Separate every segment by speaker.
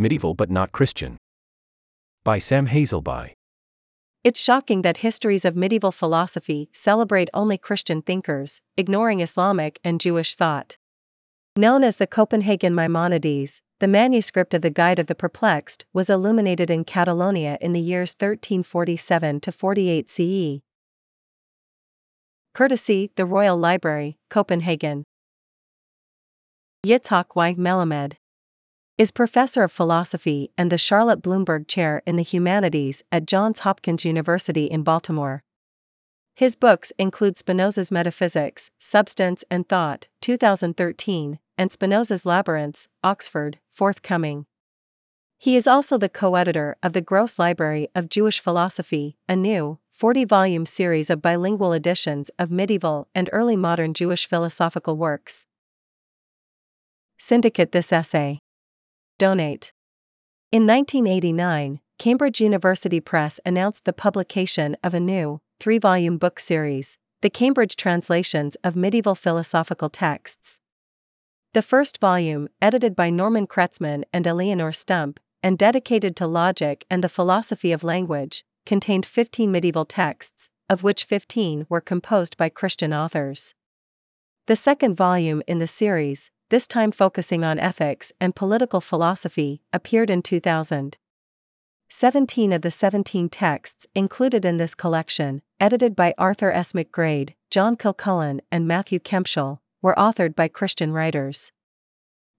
Speaker 1: Medieval but Not Christian. By Sam Hazelby.
Speaker 2: It's shocking that histories of medieval philosophy celebrate only Christian thinkers, ignoring Islamic and Jewish thought. Known as the Copenhagen Maimonides, the manuscript of the Guide of the Perplexed was illuminated in Catalonia in the years 1347 to 48 CE. Courtesy the Royal Library, Copenhagen. Yitzhak Y. Melamed is professor of philosophy and the Charlotte Bloomberg Chair in the Humanities at Johns Hopkins University in Baltimore. His books include Spinoza's Metaphysics, Substance and Thought, 2013, and Spinoza's Labyrinths, Oxford, forthcoming. He is also the co editor of the Gross Library of Jewish Philosophy, a new, 40 volume series of bilingual editions of medieval and early modern Jewish philosophical works. Syndicate this essay. Donate. In 1989, Cambridge University Press announced the publication of a new, three volume book series, The Cambridge Translations of Medieval Philosophical Texts. The first volume, edited by Norman Kretzmann and Eleonore Stump, and dedicated to logic and the philosophy of language, contained 15 medieval texts, of which 15 were composed by Christian authors. The second volume in the series, this time focusing on ethics and political philosophy, appeared in 2000. 17 of the 17 texts included in this collection, edited by Arthur S. McGrade, John Kilcullen, and Matthew Kempshall, were authored by Christian writers.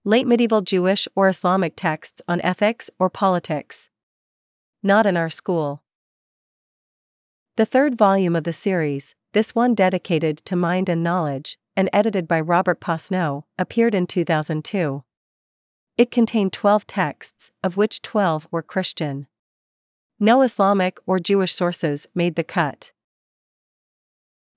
Speaker 2: Late medieval Jewish or Islamic texts on ethics or politics. Not in our school. The third volume of the series, this one dedicated to mind and knowledge, and edited by Robert Pasnau, appeared in 2002. It contained 12 texts, of which 12 were Christian. No Islamic or Jewish sources made the cut.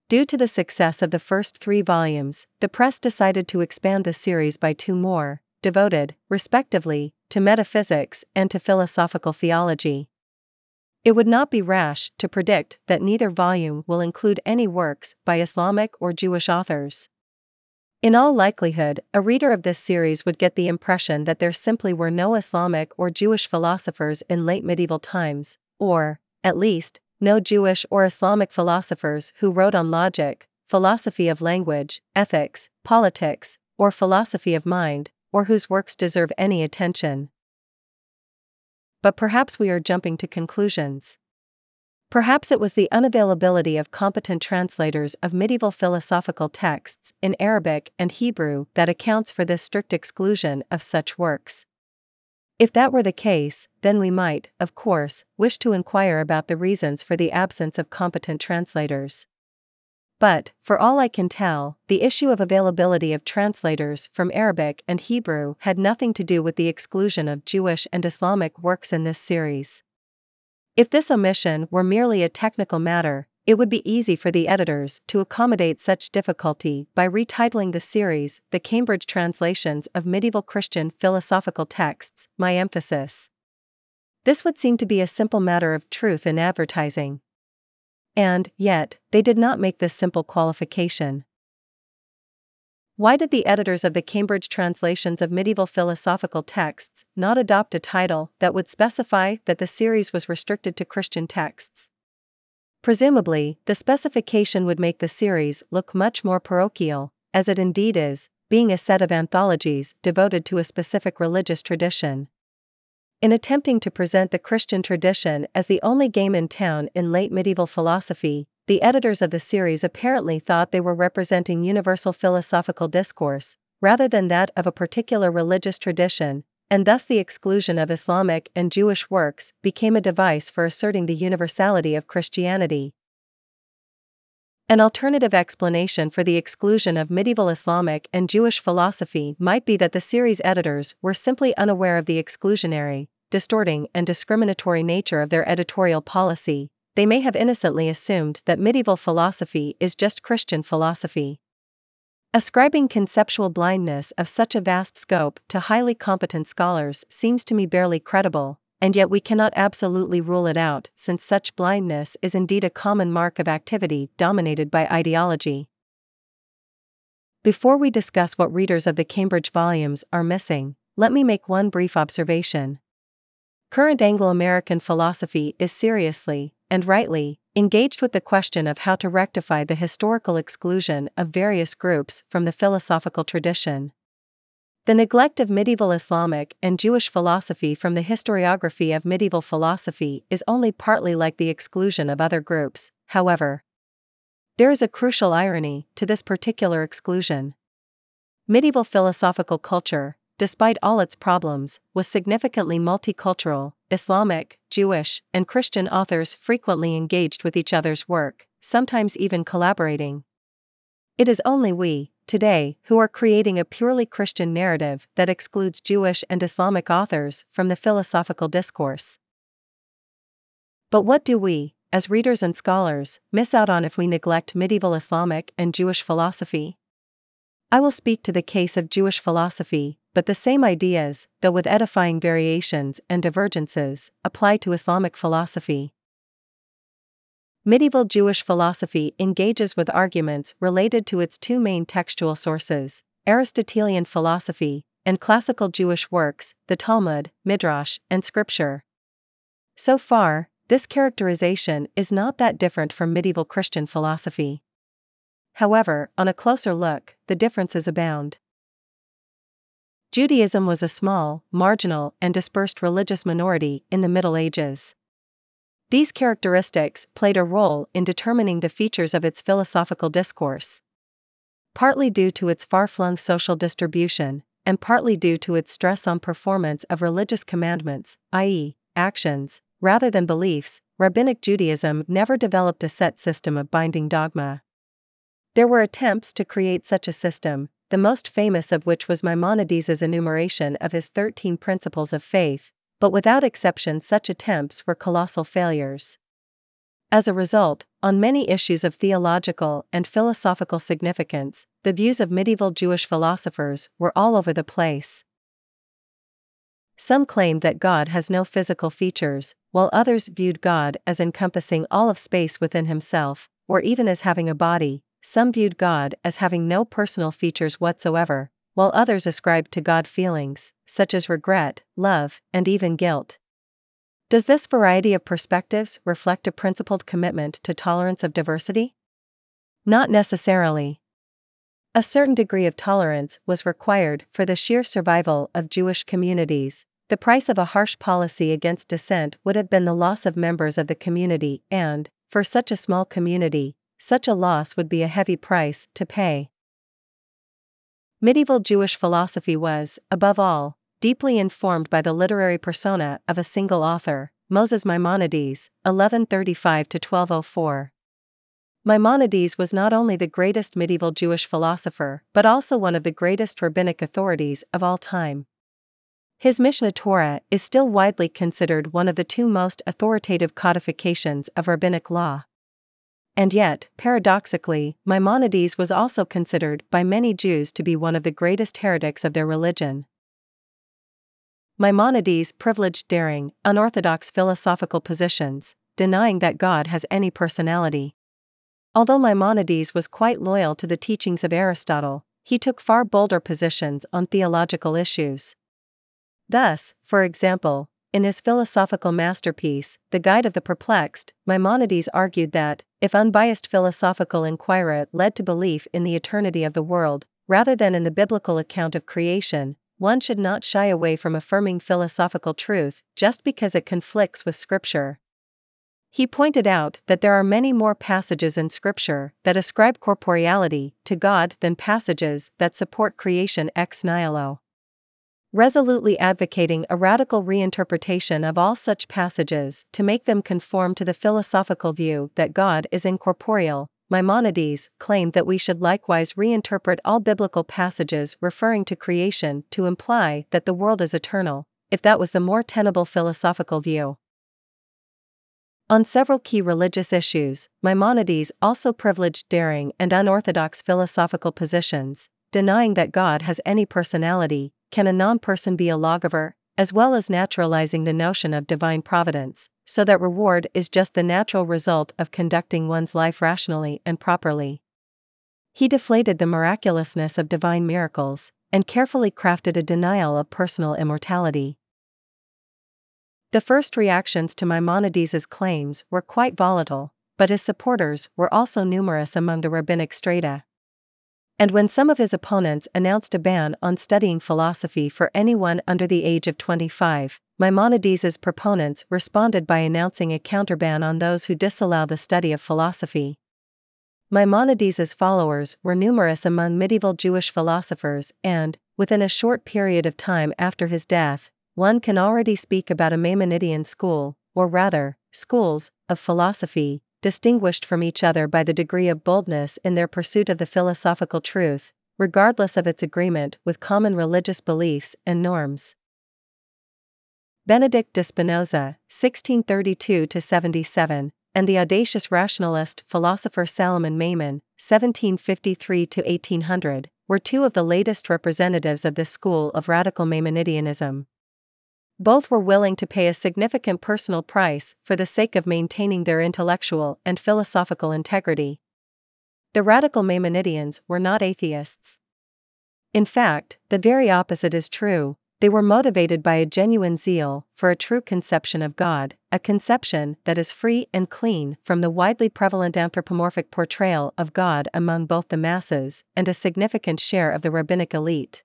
Speaker 2: Due to the success of the first three volumes, the press decided to expand the series by two more, devoted, respectively, to metaphysics and to philosophical theology. It would not be rash to predict that neither volume will include any works by Islamic or Jewish authors. In all likelihood, a reader of this series would get the impression that there simply were no Islamic or Jewish philosophers in late medieval times, or, at least, no Jewish or Islamic philosophers who wrote on logic, philosophy of language, ethics, politics, or philosophy of mind, or whose works deserve any attention. But perhaps we are jumping to conclusions. Perhaps it was the unavailability of competent translators of medieval philosophical texts in Arabic and Hebrew that accounts for this strict exclusion of such works. If that were the case, then we might, of course, wish to inquire about the reasons for the absence of competent translators. But, for all I can tell, the issue of availability of translators from Arabic and Hebrew had nothing to do with the exclusion of Jewish and Islamic works in this series. If this omission were merely a technical matter, it would be easy for the editors to accommodate such difficulty by retitling the series The Cambridge Translations of Medieval Christian Philosophical Texts, My Emphasis. This would seem to be a simple matter of truth in advertising. And, yet, they did not make this simple qualification. Why did the editors of the Cambridge Translations of Medieval Philosophical Texts not adopt a title that would specify that the series was restricted to Christian texts? Presumably, the specification would make the series look much more parochial, as it indeed is, being a set of anthologies devoted to a specific religious tradition. In attempting to present the Christian tradition as the only game in town in late medieval philosophy, the editors of the series apparently thought they were representing universal philosophical discourse, rather than that of a particular religious tradition, and thus the exclusion of Islamic and Jewish works became a device for asserting the universality of Christianity. An alternative explanation for the exclusion of medieval Islamic and Jewish philosophy might be that the series editors were simply unaware of the exclusionary, distorting, and discriminatory nature of their editorial policy. They may have innocently assumed that medieval philosophy is just Christian philosophy. Ascribing conceptual blindness of such a vast scope to highly competent scholars seems to me barely credible, and yet we cannot absolutely rule it out since such blindness is indeed a common mark of activity dominated by ideology. Before we discuss what readers of the Cambridge volumes are missing, let me make one brief observation. Current Anglo American philosophy is seriously, and rightly, engaged with the question of how to rectify the historical exclusion of various groups from the philosophical tradition. The neglect of medieval Islamic and Jewish philosophy from the historiography of medieval philosophy is only partly like the exclusion of other groups, however. There is a crucial irony to this particular exclusion. Medieval philosophical culture, despite all its problems, was significantly multicultural. Islamic, Jewish, and Christian authors frequently engaged with each other's work, sometimes even collaborating. It is only we, today, who are creating a purely Christian narrative that excludes Jewish and Islamic authors from the philosophical discourse. But what do we, as readers and scholars, miss out on if we neglect medieval Islamic and Jewish philosophy? I will speak to the case of Jewish philosophy, but the same ideas, though with edifying variations and divergences, apply to Islamic philosophy. Medieval Jewish philosophy engages with arguments related to its two main textual sources Aristotelian philosophy, and classical Jewish works, the Talmud, Midrash, and Scripture. So far, this characterization is not that different from medieval Christian philosophy. However, on a closer look, the differences abound. Judaism was a small, marginal, and dispersed religious minority in the Middle Ages. These characteristics played a role in determining the features of its philosophical discourse. Partly due to its far flung social distribution, and partly due to its stress on performance of religious commandments, i.e., actions, rather than beliefs, Rabbinic Judaism never developed a set system of binding dogma. There were attempts to create such a system, the most famous of which was Maimonides' enumeration of his 13 principles of faith, but without exception, such attempts were colossal failures. As a result, on many issues of theological and philosophical significance, the views of medieval Jewish philosophers were all over the place. Some claimed that God has no physical features, while others viewed God as encompassing all of space within himself, or even as having a body. Some viewed God as having no personal features whatsoever, while others ascribed to God feelings, such as regret, love, and even guilt. Does this variety of perspectives reflect a principled commitment to tolerance of diversity? Not necessarily. A certain degree of tolerance was required for the sheer survival of Jewish communities. The price of a harsh policy against dissent would have been the loss of members of the community, and, for such a small community, such a loss would be a heavy price to pay. Medieval Jewish philosophy was, above all, deeply informed by the literary persona of a single author, Moses Maimonides, 1135 1204. Maimonides was not only the greatest medieval Jewish philosopher, but also one of the greatest rabbinic authorities of all time. His Mishneh Torah is still widely considered one of the two most authoritative codifications of rabbinic law. And yet, paradoxically, Maimonides was also considered by many Jews to be one of the greatest heretics of their religion. Maimonides privileged daring, unorthodox philosophical positions, denying that God has any personality. Although Maimonides was quite loyal to the teachings of Aristotle, he took far bolder positions on theological issues. Thus, for example, in his philosophical masterpiece, The Guide of the Perplexed, Maimonides argued that, if unbiased philosophical inquiry led to belief in the eternity of the world, rather than in the biblical account of creation, one should not shy away from affirming philosophical truth just because it conflicts with Scripture. He pointed out that there are many more passages in Scripture that ascribe corporeality to God than passages that support creation ex nihilo resolutely advocating a radical reinterpretation of all such passages to make them conform to the philosophical view that God is incorporeal. Maimonides claimed that we should likewise reinterpret all biblical passages referring to creation to imply that the world is eternal, if that was the more tenable philosophical view. On several key religious issues, Maimonides also privileged daring and unorthodox philosophical positions, denying that God has any personality, can a non person be a lawgiver, as well as naturalizing the notion of divine providence, so that reward is just the natural result of conducting one's life rationally and properly. He deflated the miraculousness of divine miracles, and carefully crafted a denial of personal immortality. The first reactions to Maimonides' claims were quite volatile, but his supporters were also numerous among the rabbinic strata. And when some of his opponents announced a ban on studying philosophy for anyone under the age of 25, Maimonides' proponents responded by announcing a counterban on those who disallow the study of philosophy. Maimonides' followers were numerous among medieval Jewish philosophers, and, within a short period of time after his death, one can already speak about a Maimonidean school, or rather, schools, of philosophy, distinguished from each other by the degree of boldness in their pursuit of the philosophical truth, regardless of its agreement with common religious beliefs and norms. Benedict de Spinoza, 1632 77, and the audacious rationalist philosopher Salomon Maimon, 1753 1800, were two of the latest representatives of this school of radical Maimonideanism. Both were willing to pay a significant personal price for the sake of maintaining their intellectual and philosophical integrity. The radical Maimonideans were not atheists. In fact, the very opposite is true, they were motivated by a genuine zeal for a true conception of God, a conception that is free and clean from the widely prevalent anthropomorphic portrayal of God among both the masses and a significant share of the rabbinic elite.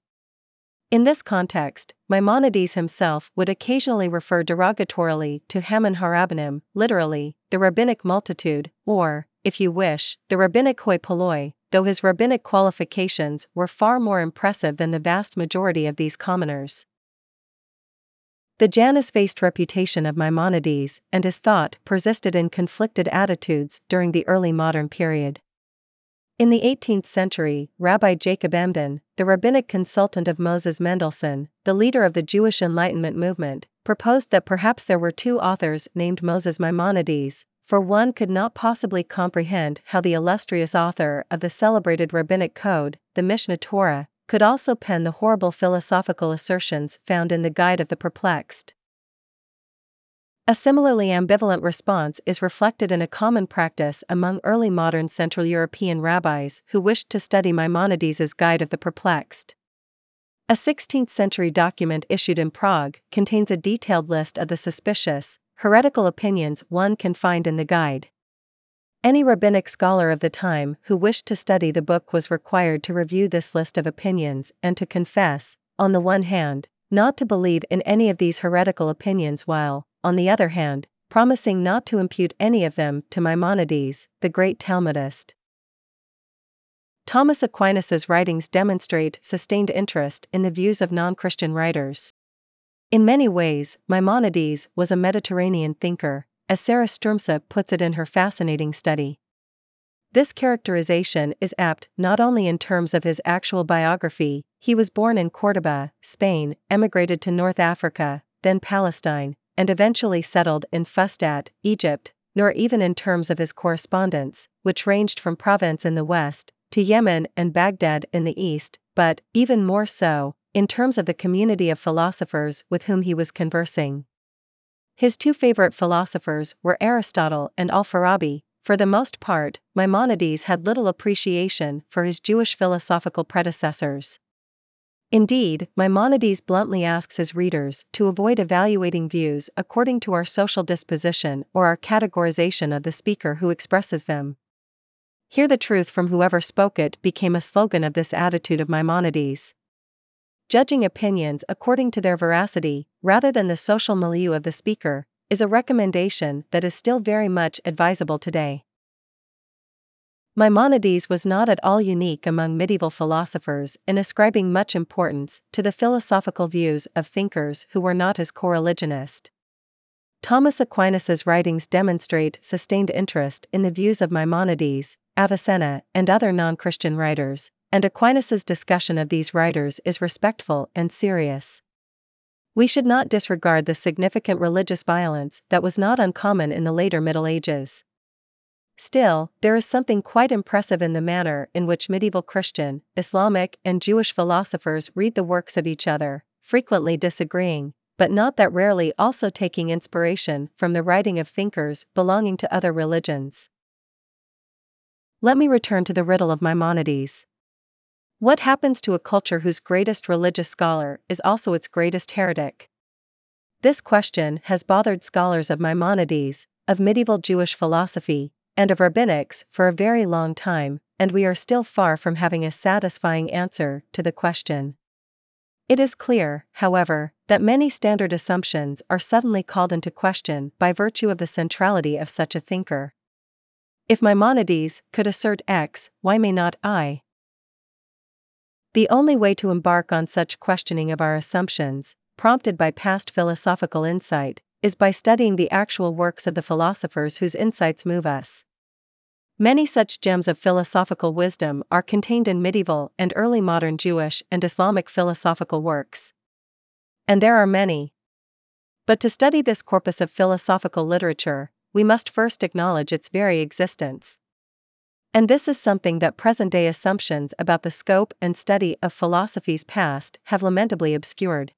Speaker 2: In this context, Maimonides himself would occasionally refer derogatorily to Haman Harabanim, literally, the rabbinic multitude, or, if you wish, the rabbinic hoi polloi, though his rabbinic qualifications were far more impressive than the vast majority of these commoners. The Janus faced reputation of Maimonides and his thought persisted in conflicted attitudes during the early modern period. In the 18th century, Rabbi Jacob Emden, the rabbinic consultant of Moses Mendelssohn, the leader of the Jewish Enlightenment movement, proposed that perhaps there were two authors named Moses Maimonides, for one could not possibly comprehend how the illustrious author of the celebrated rabbinic code, the Mishneh Torah, could also pen the horrible philosophical assertions found in the Guide of the Perplexed. A similarly ambivalent response is reflected in a common practice among early modern Central European rabbis who wished to study Maimonides' Guide of the Perplexed. A 16th century document issued in Prague contains a detailed list of the suspicious, heretical opinions one can find in the guide. Any rabbinic scholar of the time who wished to study the book was required to review this list of opinions and to confess, on the one hand, not to believe in any of these heretical opinions while, on the other hand, promising not to impute any of them to Maimonides, the great Talmudist. Thomas Aquinas's writings demonstrate sustained interest in the views of non-Christian writers. In many ways, Maimonides was a Mediterranean thinker, as Sarah Stroumsa puts it in her fascinating study. This characterization is apt not only in terms of his actual biography, he was born in Cordoba, Spain, emigrated to North Africa, then Palestine, and eventually settled in Fustat, Egypt, nor even in terms of his correspondence, which ranged from Provence in the west to Yemen and Baghdad in the east, but, even more so, in terms of the community of philosophers with whom he was conversing. His two favorite philosophers were Aristotle and Al-Farabi. For the most part, Maimonides had little appreciation for his Jewish philosophical predecessors. Indeed, Maimonides bluntly asks his readers to avoid evaluating views according to our social disposition or our categorization of the speaker who expresses them. Hear the truth from whoever spoke it became a slogan of this attitude of Maimonides. Judging opinions according to their veracity, rather than the social milieu of the speaker, is a recommendation that is still very much advisable today. Maimonides was not at all unique among medieval philosophers in ascribing much importance to the philosophical views of thinkers who were not his co-religionist. Thomas Aquinas's writings demonstrate sustained interest in the views of Maimonides, Avicenna, and other non-Christian writers, and Aquinas's discussion of these writers is respectful and serious. We should not disregard the significant religious violence that was not uncommon in the later Middle Ages. Still, there is something quite impressive in the manner in which medieval Christian, Islamic, and Jewish philosophers read the works of each other, frequently disagreeing, but not that rarely also taking inspiration from the writing of thinkers belonging to other religions. Let me return to the riddle of Maimonides. What happens to a culture whose greatest religious scholar is also its greatest heretic? This question has bothered scholars of Maimonides, of medieval Jewish philosophy, and of rabbinics for a very long time, and we are still far from having a satisfying answer to the question. It is clear, however, that many standard assumptions are suddenly called into question by virtue of the centrality of such a thinker. If Maimonides could assert X, why may not I? The only way to embark on such questioning of our assumptions, prompted by past philosophical insight, is by studying the actual works of the philosophers whose insights move us. Many such gems of philosophical wisdom are contained in medieval and early modern Jewish and Islamic philosophical works. And there are many. But to study this corpus of philosophical literature, we must first acknowledge its very existence. And this is something that present day assumptions about the scope and study of philosophies past have lamentably obscured.